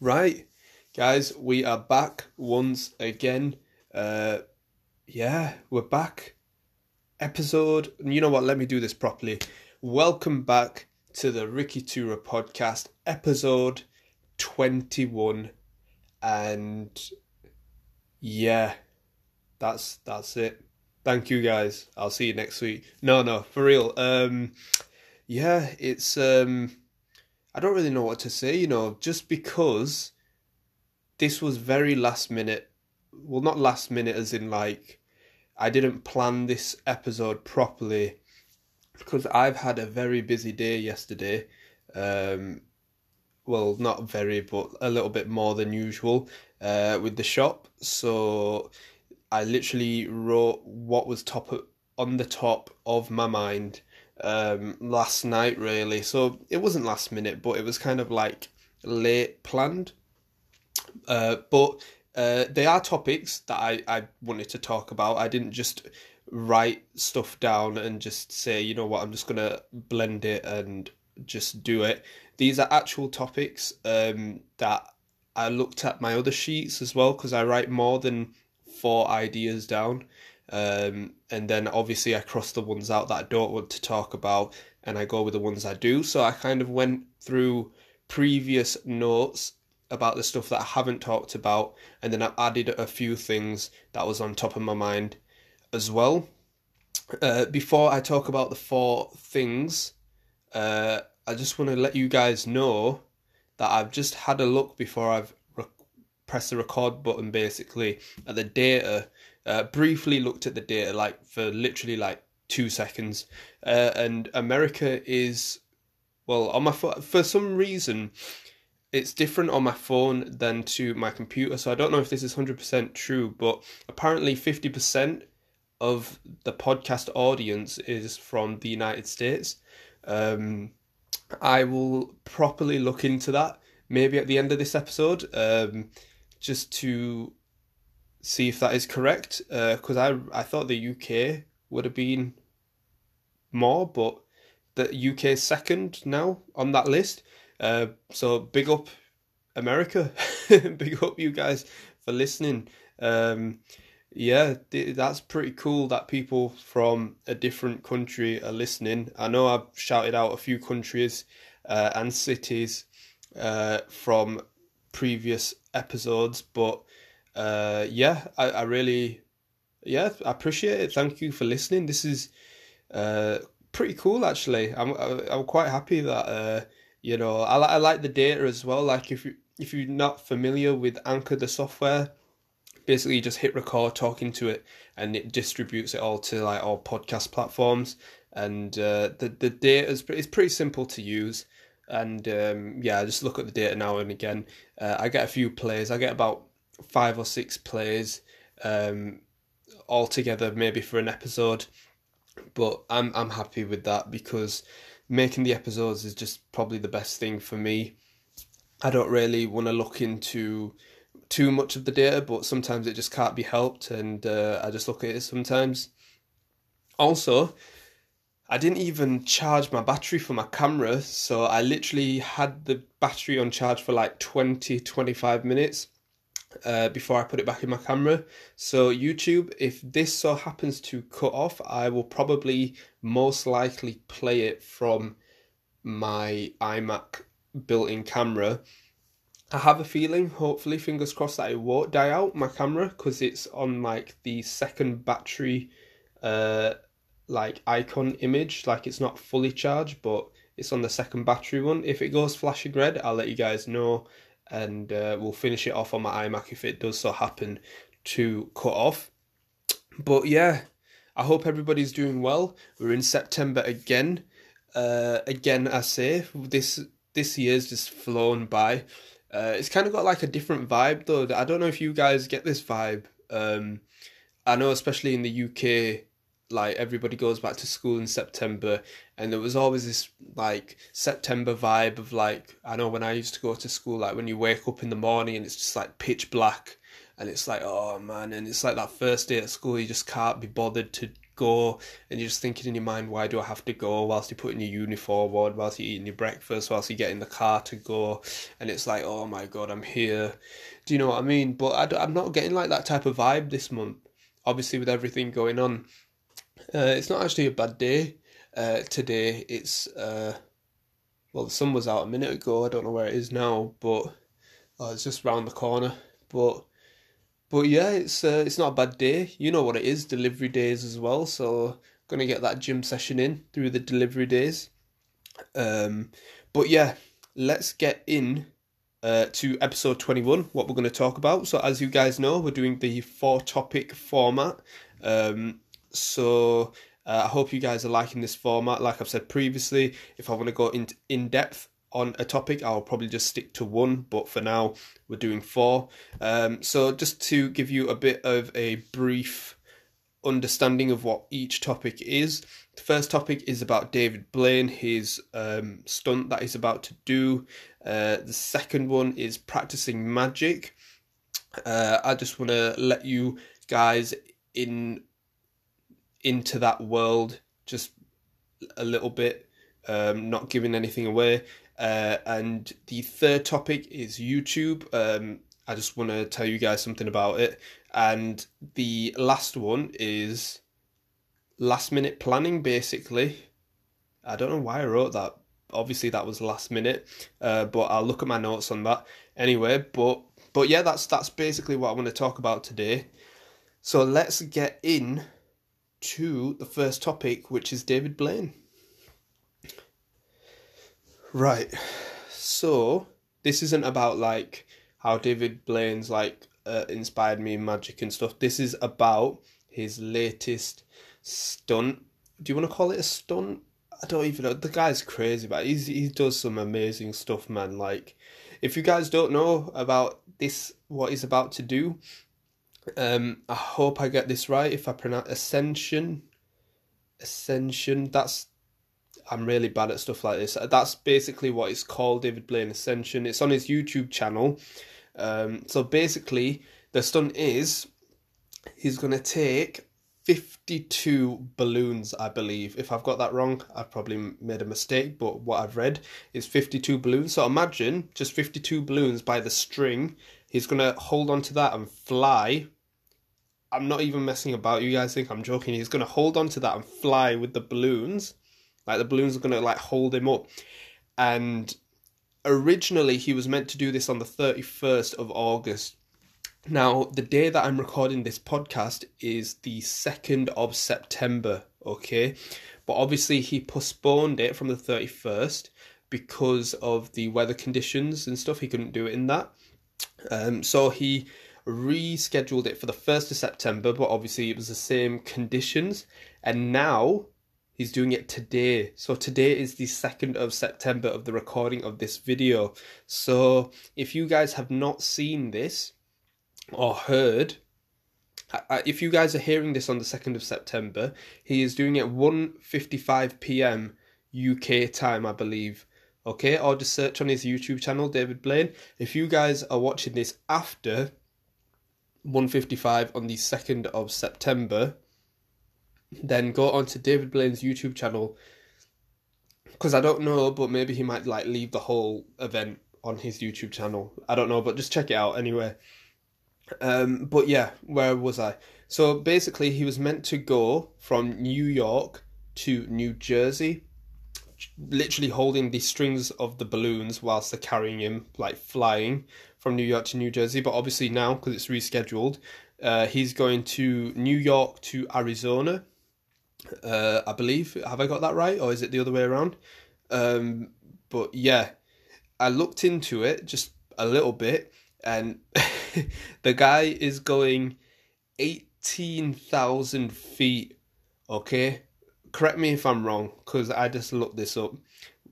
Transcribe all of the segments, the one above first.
Right, guys, we are back once again. Uh, yeah, we're back. Episode, you know what? Let me do this properly. Welcome back to the Ricky Tura podcast, episode 21. And yeah, that's that's it. Thank you guys. I'll see you next week. No, no, for real. Um yeah, it's um I don't really know what to say, you know, just because this was very last minute. Well, not last minute as in like I didn't plan this episode properly because I've had a very busy day yesterday. Um well, not very, but a little bit more than usual uh, with the shop. So I literally wrote what was top on the top of my mind um, last night, really. So it wasn't last minute, but it was kind of like late planned. Uh, but uh, they are topics that I, I wanted to talk about. I didn't just write stuff down and just say, you know what, I'm just going to blend it and just do it. These are actual topics um, that I looked at my other sheets as well because I write more than four ideas down. Um, and then obviously I cross the ones out that I don't want to talk about and I go with the ones I do. So I kind of went through previous notes about the stuff that I haven't talked about and then I've added a few things that was on top of my mind as well. Uh, before I talk about the four things, uh, I just want to let you guys know that I've just had a look before I've re- pressed the record button basically at the data. Uh, briefly looked at the data like for literally like two seconds, uh, and America is well on my phone for some reason. It's different on my phone than to my computer, so I don't know if this is hundred percent true. But apparently, fifty percent of the podcast audience is from the United States. Um, I will properly look into that maybe at the end of this episode, um, just to see if that is correct. Because uh, I I thought the UK would have been more, but the UK second now on that list. Uh, so big up America, big up you guys for listening. Um, yeah, that's pretty cool that people from a different country are listening. I know I've shouted out a few countries uh, and cities uh, from previous episodes, but uh, yeah, I, I really, yeah, I appreciate it. Thank you for listening. This is uh, pretty cool, actually. I'm I'm quite happy that uh, you know I I like the data as well. Like if you if you're not familiar with Anchor, the software basically you just hit record talking to it and it distributes it all to like all podcast platforms and uh, the the data is it's pretty simple to use and um, yeah I just look at the data now and again uh, I get a few plays. I get about five or six plays um, altogether maybe for an episode. But I'm I'm happy with that because making the episodes is just probably the best thing for me. I don't really want to look into too much of the data, but sometimes it just can't be helped, and uh, I just look at it sometimes. Also, I didn't even charge my battery for my camera, so I literally had the battery on charge for like 20 25 minutes uh, before I put it back in my camera. So, YouTube, if this so happens to cut off, I will probably most likely play it from my iMac built in camera I have a feeling, hopefully, fingers crossed, that it won't die out my camera because it's on like the second battery, uh, like icon image. Like it's not fully charged, but it's on the second battery one. If it goes flashing red, I'll let you guys know, and uh, we'll finish it off on my iMac if it does so happen to cut off. But yeah, I hope everybody's doing well. We're in September again. Uh, again, I say this this year's just flown by. Uh, it's kind of got like a different vibe though. I don't know if you guys get this vibe. Um, I know, especially in the UK, like everybody goes back to school in September, and there was always this like September vibe of like I know when I used to go to school, like when you wake up in the morning and it's just like pitch black, and it's like oh man, and it's like that first day at school you just can't be bothered to go and you're just thinking in your mind, why do I have to go whilst you're putting your uniform on, whilst you're eating your breakfast, whilst you get in the car to go, and it's like, oh my god, I'm here. Do you know what I mean? But I, am not getting like that type of vibe this month. Obviously, with everything going on, uh, it's not actually a bad day. Uh, today, it's uh, well, the sun was out a minute ago. I don't know where it is now, but oh, it's just round the corner. But but yeah, it's uh, it's not a bad day. You know what it is, delivery days as well. So gonna get that gym session in through the delivery days. Um, but yeah, let's get in uh, to episode 21, what we're going to talk about. So, as you guys know, we're doing the four topic format. Um, so, uh, I hope you guys are liking this format. Like I've said previously, if I want to go in, in depth on a topic, I'll probably just stick to one, but for now, we're doing four. Um, so, just to give you a bit of a brief understanding of what each topic is, the first topic is about David Blaine, his um, stunt that he's about to do. Uh, the second one is practicing magic. Uh, I just want to let you guys in into that world just a little bit, um, not giving anything away. Uh, and the third topic is YouTube. Um, I just want to tell you guys something about it. And the last one is last minute planning, basically. I don't know why I wrote that. Obviously, that was last minute, uh, but I'll look at my notes on that anyway. But but yeah, that's that's basically what I want to talk about today. So let's get in to the first topic, which is David Blaine. Right. So this isn't about like how David Blaine's like uh, inspired me in magic and stuff. This is about his latest stunt. Do you want to call it a stunt? I don't even know. The guy's crazy, but he's he does some amazing stuff, man. Like, if you guys don't know about this, what he's about to do, um, I hope I get this right. If I pronounce Ascension, Ascension. That's I'm really bad at stuff like this. That's basically what it's called, David Blaine Ascension. It's on his YouTube channel. Um, so basically, the stunt is he's going to take 52 balloons, I believe. If I've got that wrong, I've probably made a mistake, but what I've read is 52 balloons. So imagine just 52 balloons by the string. He's going to hold on to that and fly. I'm not even messing about. You guys think I'm joking. He's to hold on to that and fly with the balloons like the balloons are to like hold him up. And originally he was meant to do this on the 31st of August. Now, the day that I'm recording this podcast is the 2nd of September, okay? But obviously he postponed it from the 31st because of the weather conditions and stuff. He couldn't do it in that. Um, so he rescheduled it for the 1st of September, but obviously it was the same conditions. And now He's doing it today. So today is the 2nd of September of the recording of this video. So if you guys have not seen this or heard, if you guys are hearing this on the 2nd of September, he is doing it 1:55 p.m. UK time, I believe. Okay, or just search on his YouTube channel, David Blaine. If you guys are watching this after 1:55 on the 2nd of September, then go on to David Blaine's YouTube channel because I don't know, but maybe he might like leave the whole event on his YouTube channel. I don't know, but just check it out anyway. Um, but yeah, where was I? So basically, he was meant to go from New York to New Jersey, literally holding the strings of the balloons whilst they're carrying him, like flying from New York to New Jersey. But obviously now, because it's rescheduled, uh, he's going to New York to Arizona uh, I believe. Have I got that right, or is it the other way around? Um, but yeah, I looked into it just a little bit, and the guy is going eighteen thousand feet. Okay, correct me if I'm wrong, because I just looked this up.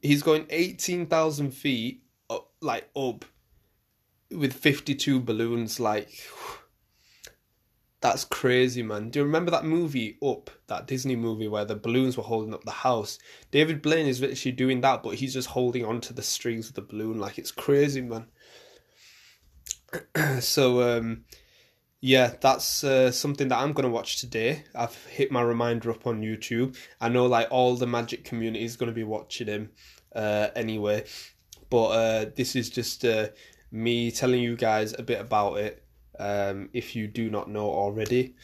He's going eighteen thousand feet, up, like up, with fifty-two balloons. Like that's crazy, man. Do you remember that movie Up, that Disney movie where the balloons were holding up the house? David Blaine is literally doing that, but he's just holding onto the strings of the balloon. Like it's crazy, man. so um, yeah, that's uh, something that I'm to watch today. I've hit my reminder up on YouTube. I know like all the Magic community is to be watching him uh, anyway, but uh, this is just uh, me telling you guys a bit about it um, if you do not know already.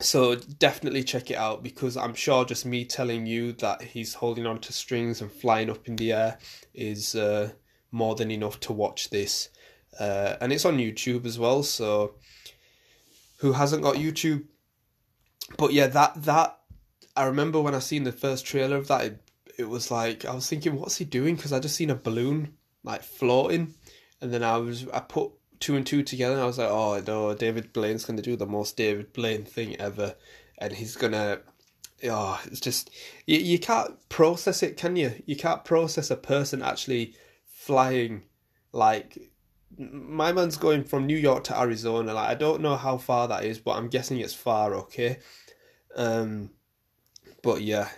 So definitely check it out because I'm sure just me telling you that he's holding on to strings and flying up in the air is uh, more than enough to watch this. Uh, and it's on YouTube as well, so who hasn't got YouTube. But yeah, that that I remember when I seen the first trailer of that, it, it was like I was thinking, what's he doing? Because I just seen a balloon like floating, and then I was I put two and two together, and I was like, oh no, David Blaine's gonna do the most David Blaine thing ever, and he's gonna. Oh, it's just you, you can't process it, can you? You can't process a person actually flying like my man's going from New York to Arizona. Like I don't know how far that is, but I'm guessing it's far. Okay, um, but yeah,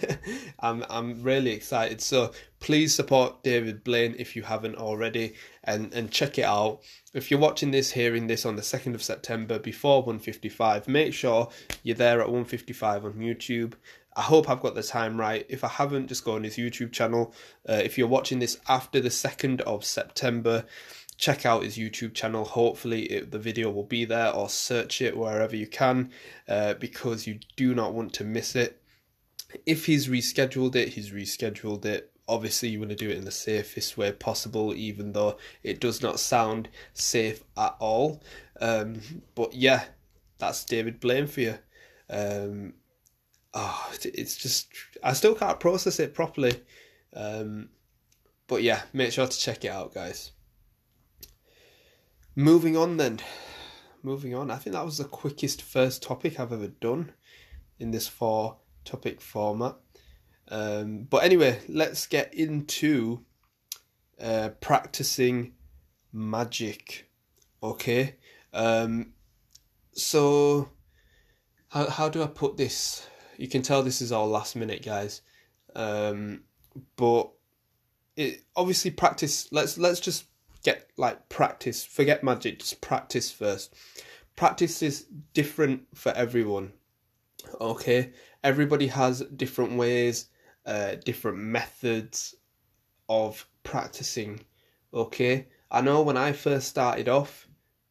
I'm I'm really excited. So please support David Blaine if you haven't already, and and check it out. If you're watching this, hearing this on the second of September before 155, make sure you're there at 155 on YouTube. I hope I've got the time right. If I haven't, just go on his YouTube channel. Uh, if you're watching this after the 2nd of September, check out his YouTube channel. Hopefully, it, the video will be there or search it wherever you can uh, because you do not want to miss it. If he's rescheduled it, he's rescheduled it. Obviously, you want to do it in the safest way possible, even though it does not sound safe at all. Um, but yeah, that's David Blaine for you. Um, oh, it's just I still can't process it properly. Um, but yeah, make sure to check it out, guys. Moving on then. Moving on. I think that was the quickest first topic I've ever done in this four topic format. Um, but anyway, let's get into uh, practicing magic. Okay. Um, so, how, how do I put this? You can tell this is all last minute, guys. Um, but it obviously practice. Let's let's just get like practice. Forget magic, just practice first. Practice is different for everyone. Okay, everybody has different ways, uh, different methods of practicing. Okay, I know when I first started off,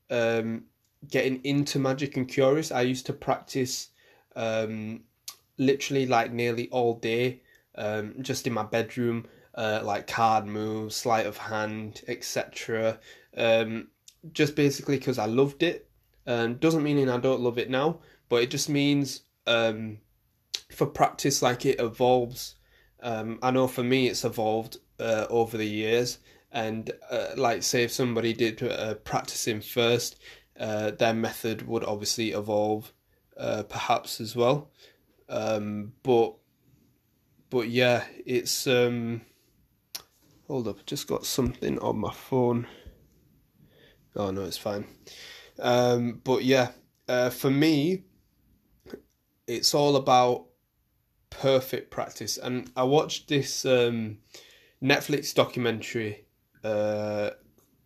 um, getting into magic and curious, I used to practice um, literally like nearly all day, um, just in my bedroom uh, like card moves, sleight of hand, etc. Um, just basically because I loved it. Um, doesn't mean I don't love it now, but it just means um, for practice, like it evolves. Um, I know for me, it's evolved uh, over the years, and uh, like say if somebody did uh, practicing first, uh, their method would obviously evolve, uh, perhaps as well. Um, but but yeah, it's um, Hold up, just got something on my phone. Oh no, it's fine. Um, but yeah, uh, for me, it's all about perfect practice. And I watched this um, Netflix documentary. Uh,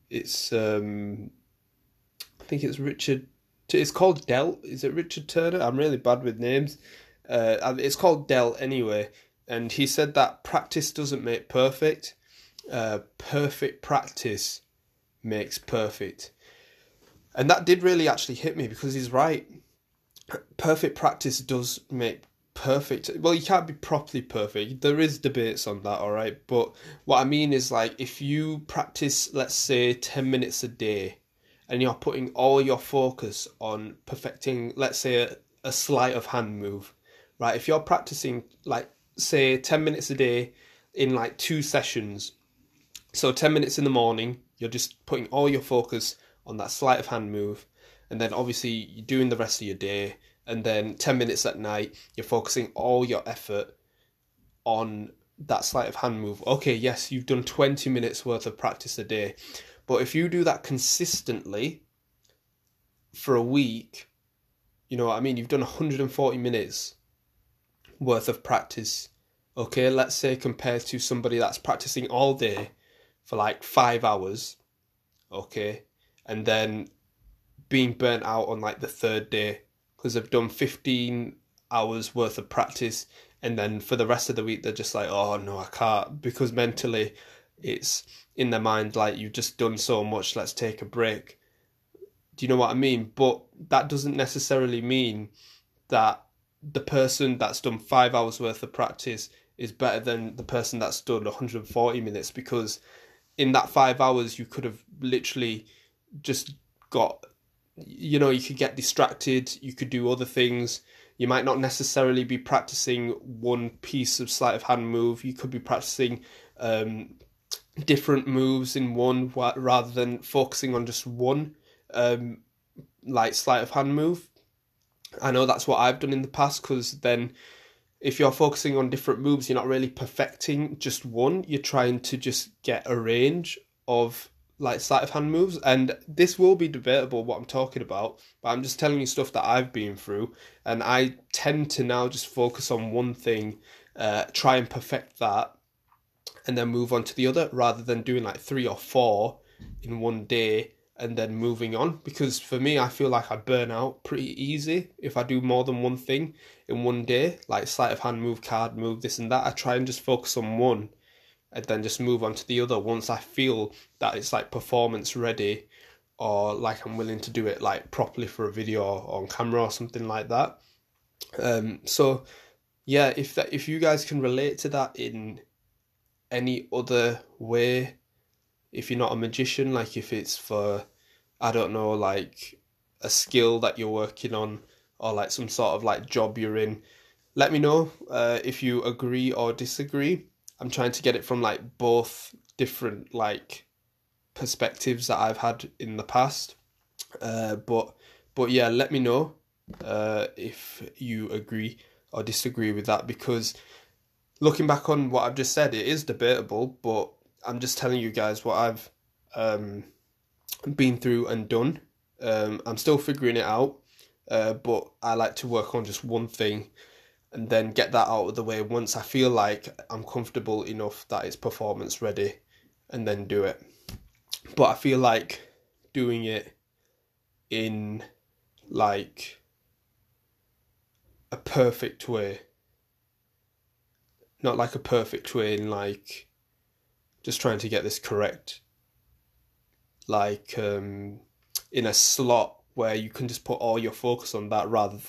it's um, I think it's Richard. It's called Dealt. Is it Richard Turner? I'm really bad with names. Uh, it's called Dealt anyway. And he said that practice doesn't make perfect uh, perfect practice makes perfect. And that did really actually hit me because he's right. Perfect practice does make perfect. Well, you can't be properly perfect. There is debates on that, all right? But what I mean is like if you practice let's say 10 minutes a day and you're putting all your focus on perfecting let's say a, a sleight of hand move, right? If you're practicing like say 10 minutes a day in like two sessions so 10 minutes in the morning, you're just putting all your focus on that sleight of hand move. And then obviously you're doing the rest of your day. And then 10 minutes at night, you're focusing all your effort on that sleight of hand move. Okay, yes, you've done 20 minutes worth of practice a day. But if you do that consistently for a week, you know what I mean? You've done 140 minutes worth of practice. Okay, let's say compared to somebody that's practicing all day for like five hours, okay, and then being burnt out on like the third day because they've done 15 hours worth of practice and then for the rest of the week they're just like oh no i can't. Because mentally it's in their mind like you've just done so much let's take a break. Do you know what i mean? But that doesn't necessarily mean that the person that's done five hours worth of practice is better than the person that's done 140 minutes because in that five hours you could have literally just got you know you could get distracted you could do other things. You might not necessarily be practicing one piece of sleight of hand move. You could be practicing um, different moves in one rather than focusing on just one um, like sleight of hand move. I know that's what i've done in the past because then if you're focusing on different moves, you're not really perfecting just one. You're trying to just get a range of like sleight of hand moves. And this will be debatable what I'm talking about, but I'm just telling you stuff that I've been through. And I tend to now just focus on one thing, uh, try and perfect that, and then move on to the other rather than doing like three or four in one day and then moving on because for me i feel like i burn out pretty easy if i do more than one thing in one day like sleight of hand move card move this and that i try and just focus on one and then just move on to the other once i feel that it's like performance ready or like i'm willing to do it like properly for a video or on camera or something like that um so yeah if that if you guys can relate to that in any other way if you're not a magician, like if it's for, I don't know, like a skill that you're working on or like some sort of like job you're in, let me know uh, if you agree or disagree. I'm trying to get it from like both different like perspectives that I've had in the past. Uh, but but yeah, let me know uh, if you agree or disagree with that because looking back on what I've just said, it is debatable, but I'm just telling you guys what I've um, been through and done. Um, I'm still figuring it out, uh, but I like to work on just one thing and then get that out of the way once I feel like I'm comfortable enough that it's performance ready and then do it. But I feel like doing it in like a perfect way. Not like a perfect way in like just trying to get this correct. Like um, in a slot where you can just put all your focus on that rather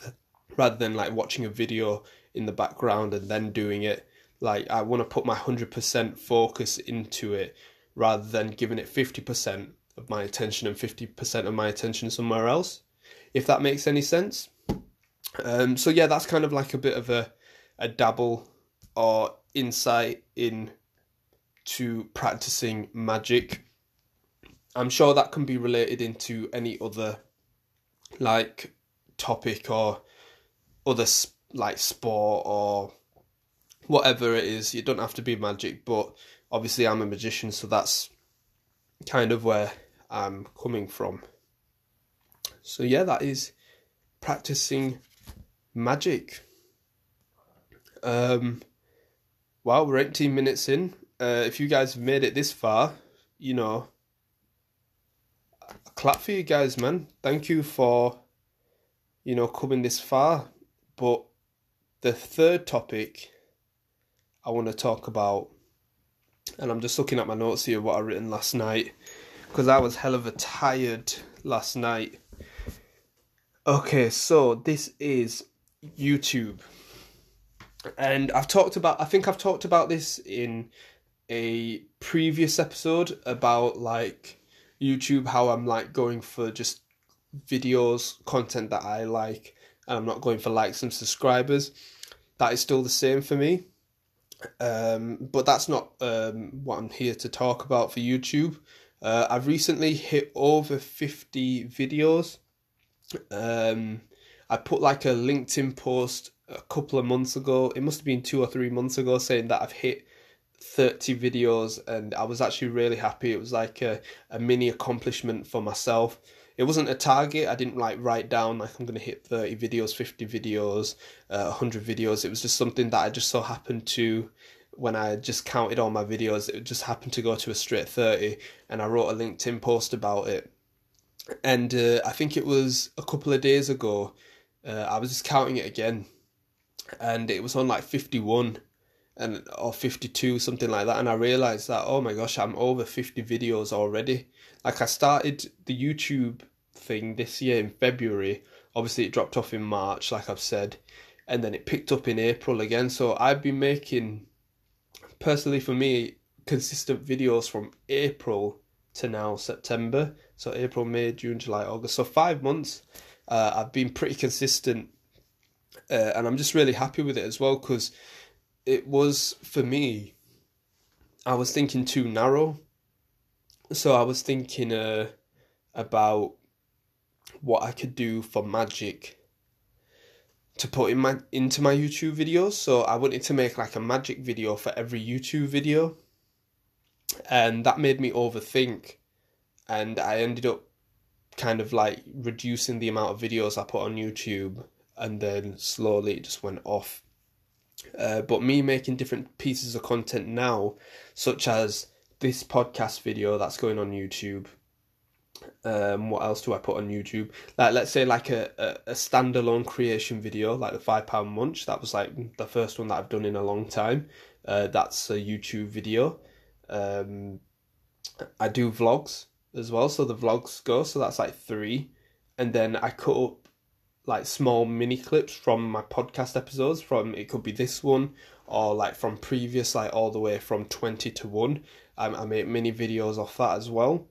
rather than like watching a video in the background and then doing it. Like I want to put my hundred percent focus into it rather than giving it fifty percent of my attention and fifty percent of my attention somewhere else. If that makes any sense. Um, so yeah, that's kind of like a bit of a a dabble or insight in to practicing magic. I'm sure that can be related into any other like topic or other like sport or whatever it is. You don't have to be magic, but obviously I'm a magician, so that's kind of where I'm coming from. So yeah, that is practicing magic. Um, wow, we're 18 minutes in uh, if you guys have made it this far, you know, clap for you guys, man. Thank you for, you know, coming this far. But the third topic I want to talk about, and I'm just looking at my notes here, what I written last night, because I was hell of a tired last night. Okay, so this is YouTube. And I've talked about, I think I've talked about this in a previous episode about like YouTube, how I'm like going for just videos, content that I like, and I'm not going for likes and subscribers. That is still the same for me. Um, but that's not um, what I'm here to talk about for YouTube. Uh, I've recently hit over 50 videos. Um, I put like a LinkedIn post a couple of months ago. It must have been two or three months ago saying that I've hit 30 videos and I was actually really happy. It was like a, a mini accomplishment for myself. It wasn't a target. I didn't like write down like I'm to hit 30 videos, 50 videos, uh, 100 videos. It was just something that I just so happened to when I just counted all my videos, it just happened to go to a straight 30 and I wrote a LinkedIn post about it. and uh, I think it was a couple of days ago. Uh, I was just counting it again, and it was on like fifty one, and or fifty two, something like that. And I realized that oh my gosh, I'm over fifty videos already. Like I started the YouTube thing this year in February. Obviously, it dropped off in March, like I've said, and then it picked up in April again. So I've been making, personally for me, consistent videos from April to now September. So April, May, June, July, August. So five months. Uh, I've been pretty consistent, uh, and I'm just really happy with it as well because it was for me. I was thinking too narrow. So I was thinking uh, about what I could do for magic to put in my into my YouTube videos. So I wanted to make like a magic video for every YouTube video. And that made me overthink and I ended up kind of like reducing the amount of videos I put on YouTube and then slowly it just went off. Uh, but me making different pieces of content now, such as this podcast video that's going on YouTube, um, what else do I put on YouTube? Like, let's say like a, a, a standalone creation video, like the five pound munch. That was like the first one that I've done in a long time. Uh, that's a YouTube video. Um, I do vlogs as well, so the vlogs go. So that's like three, and then I cut up like small mini clips from my podcast episodes. From it could be this one or like from previous, like all the way from twenty to one. Um, I make mini videos off that as well.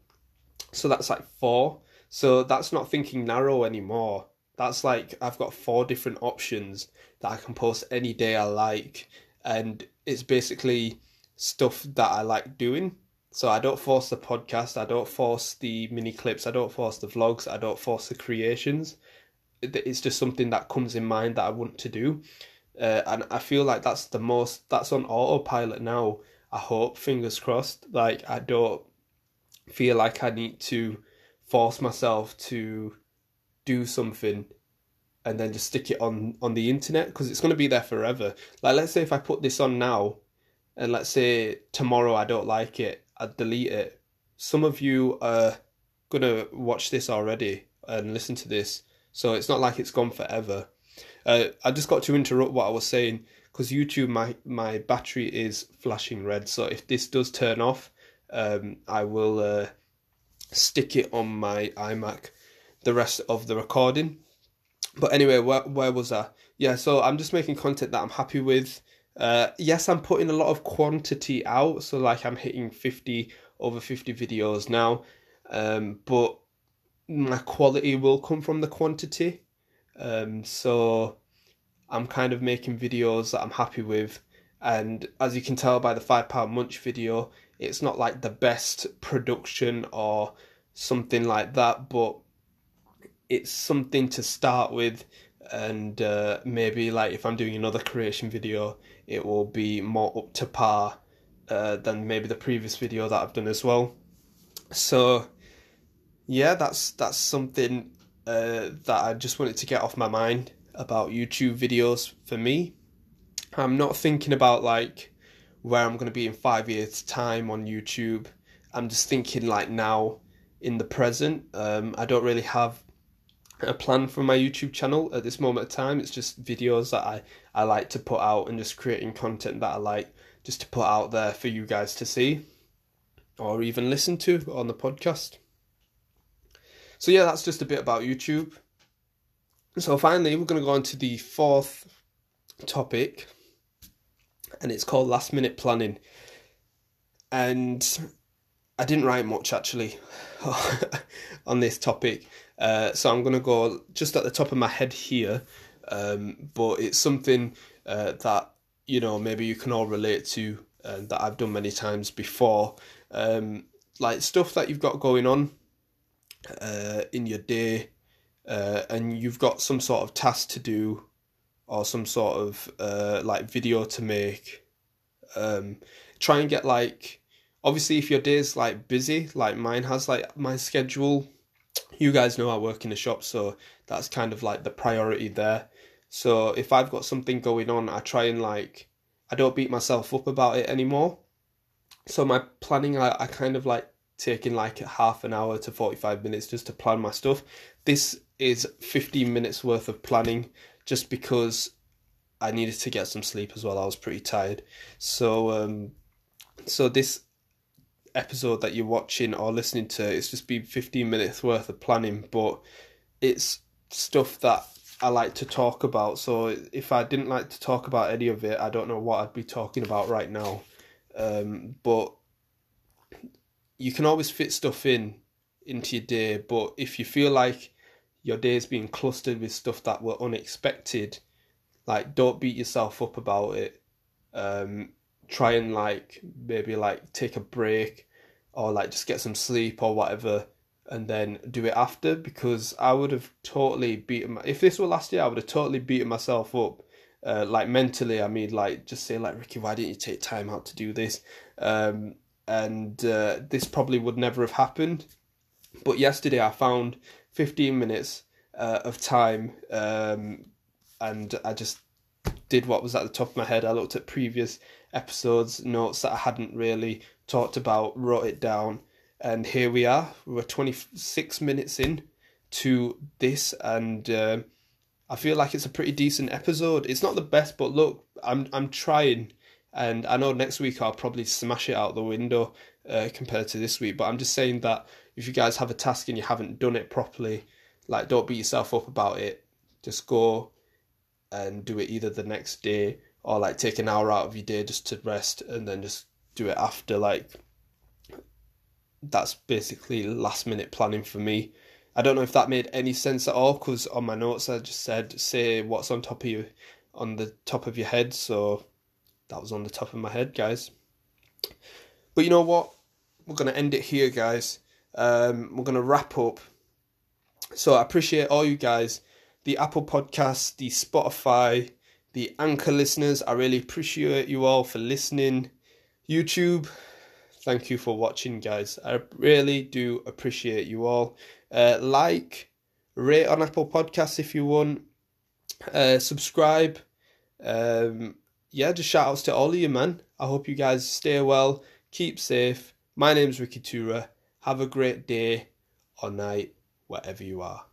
So that's like four. So that's not thinking narrow anymore. That's like I've got four different options that I can post any day I like, and it's basically stuff that I like doing. So I don't force the podcast, I don't force the mini clips, I don't force the vlogs, I don't force the creations. It's just something that comes in mind that I want to do. Uh, and I feel like that's the most, that's on autopilot now. I hope, fingers crossed. Like, I don't feel like I need to force myself to do something and then just stick it on on the internet because it's going to be there forever. Like let's say if I put this on now and let's say tomorrow I don't like it I'd delete it. Some of you are gonna watch this already and listen to this, so it's not like it's gone forever. Uh, I just got to interrupt what I was saying because YouTube, my my battery is flashing red. So if this does turn off, um, I will uh, stick it on my iMac the rest of the recording. But anyway, where where was I? Yeah, so I'm just making content that I'm happy with. Uh, yes, I'm putting a lot of quantity out, so like I'm hitting 50 over 50 videos now, um, but my quality will come from the quantity. Um, so I'm kind of making videos that I'm happy with, and as you can tell by the five pound munch video, it's not like the best production or something like that, but it's something to start with and uh, maybe like if I'm doing another creation video, it will be more up to par uh, than maybe the previous video that I've done as well. So yeah, that's that's something uh, that I just wanted to get off my mind about YouTube videos for me. I'm not thinking about like where I'm going to be in five years' time on YouTube. I'm just thinking like now in the present. Um, I don't really have a plan for my YouTube channel at this moment of time. It's just videos that I, I like to put out and just creating content that I like just to put out there for you guys to see or even listen to on the podcast. So yeah, that's just a bit about YouTube. So finally, we're going to go on to the fourth topic, and it's called last minute planning. And I didn't write much actually on this topic, uh, so I'm going to go just at the top of my head here. Um, but it's something uh, that you know maybe you can all relate to uh, that I've done many times before. Um, like stuff that you've got going on uh, in your day, uh, and you've got some sort of task to do, or some sort of uh, like video to make. Um, try and get like obviously if your day's like busy like mine has like my schedule you guys know i work in a shop so that's kind of like the priority there so if i've got something going on i try and like i don't beat myself up about it anymore so my planning i, I kind of like taking like half an hour to 45 minutes just to plan my stuff. This is 15 minutes worth of planning just because I needed to get some sleep as well. I was pretty tired. So um so this episode that you're watching or listening to it's just been 15 minutes worth of planning, but it's stuff that I like to talk about. So if I didn't like to talk about any of it, I don't know what I'd be talking about right now. Um, but you can always fit stuff in into your day. But if you feel like your day is being clustered with stuff that were unexpected, like don't beat yourself up about it. Um, try and like maybe like take a break or like just get some sleep or whatever and then do it after because I would have totally beaten my, if this were last year I would have totally beaten myself up uh, like mentally I mean like just say like Ricky why didn't you take time out to do this um, and uh, this probably would never have happened but yesterday I found 15 minutes uh, of time um, and I just did what was at the top of my head I looked at previous episodes notes that I hadn't really talked about wrote it down and here we are. We're 26 minutes in to this, and uh, I feel like it's a pretty decent episode. It's not the best, but look, I'm I'm trying, and I know next week I'll probably smash it out the window uh, compared to this week. But I'm just saying that if you guys have a task and you haven't done it properly, like don't beat yourself up about it. Just go and do it either the next day or like take an hour out of your day just to rest and then just do it after like that's basically last minute planning for me. I don't know if that made any sense at all because on my notes I just said say what's on top of you on the top of your head, so that was on the top of my head, guys. But you know what? We're gonna end it here, guys. Um, we're gonna wrap up. So I appreciate all you guys, the Apple Podcasts, the Spotify, the Anchor listeners. I really appreciate you all for listening. YouTube, thank you for watching, guys. I really do appreciate you all. Uh, like, rate on Apple Podcasts if you want. Uh, subscribe. Um, yeah, just shout outs to all of you, man. I hope you guys stay well, keep safe. My name's Ricky Tura. Have a great day or night, wherever you are.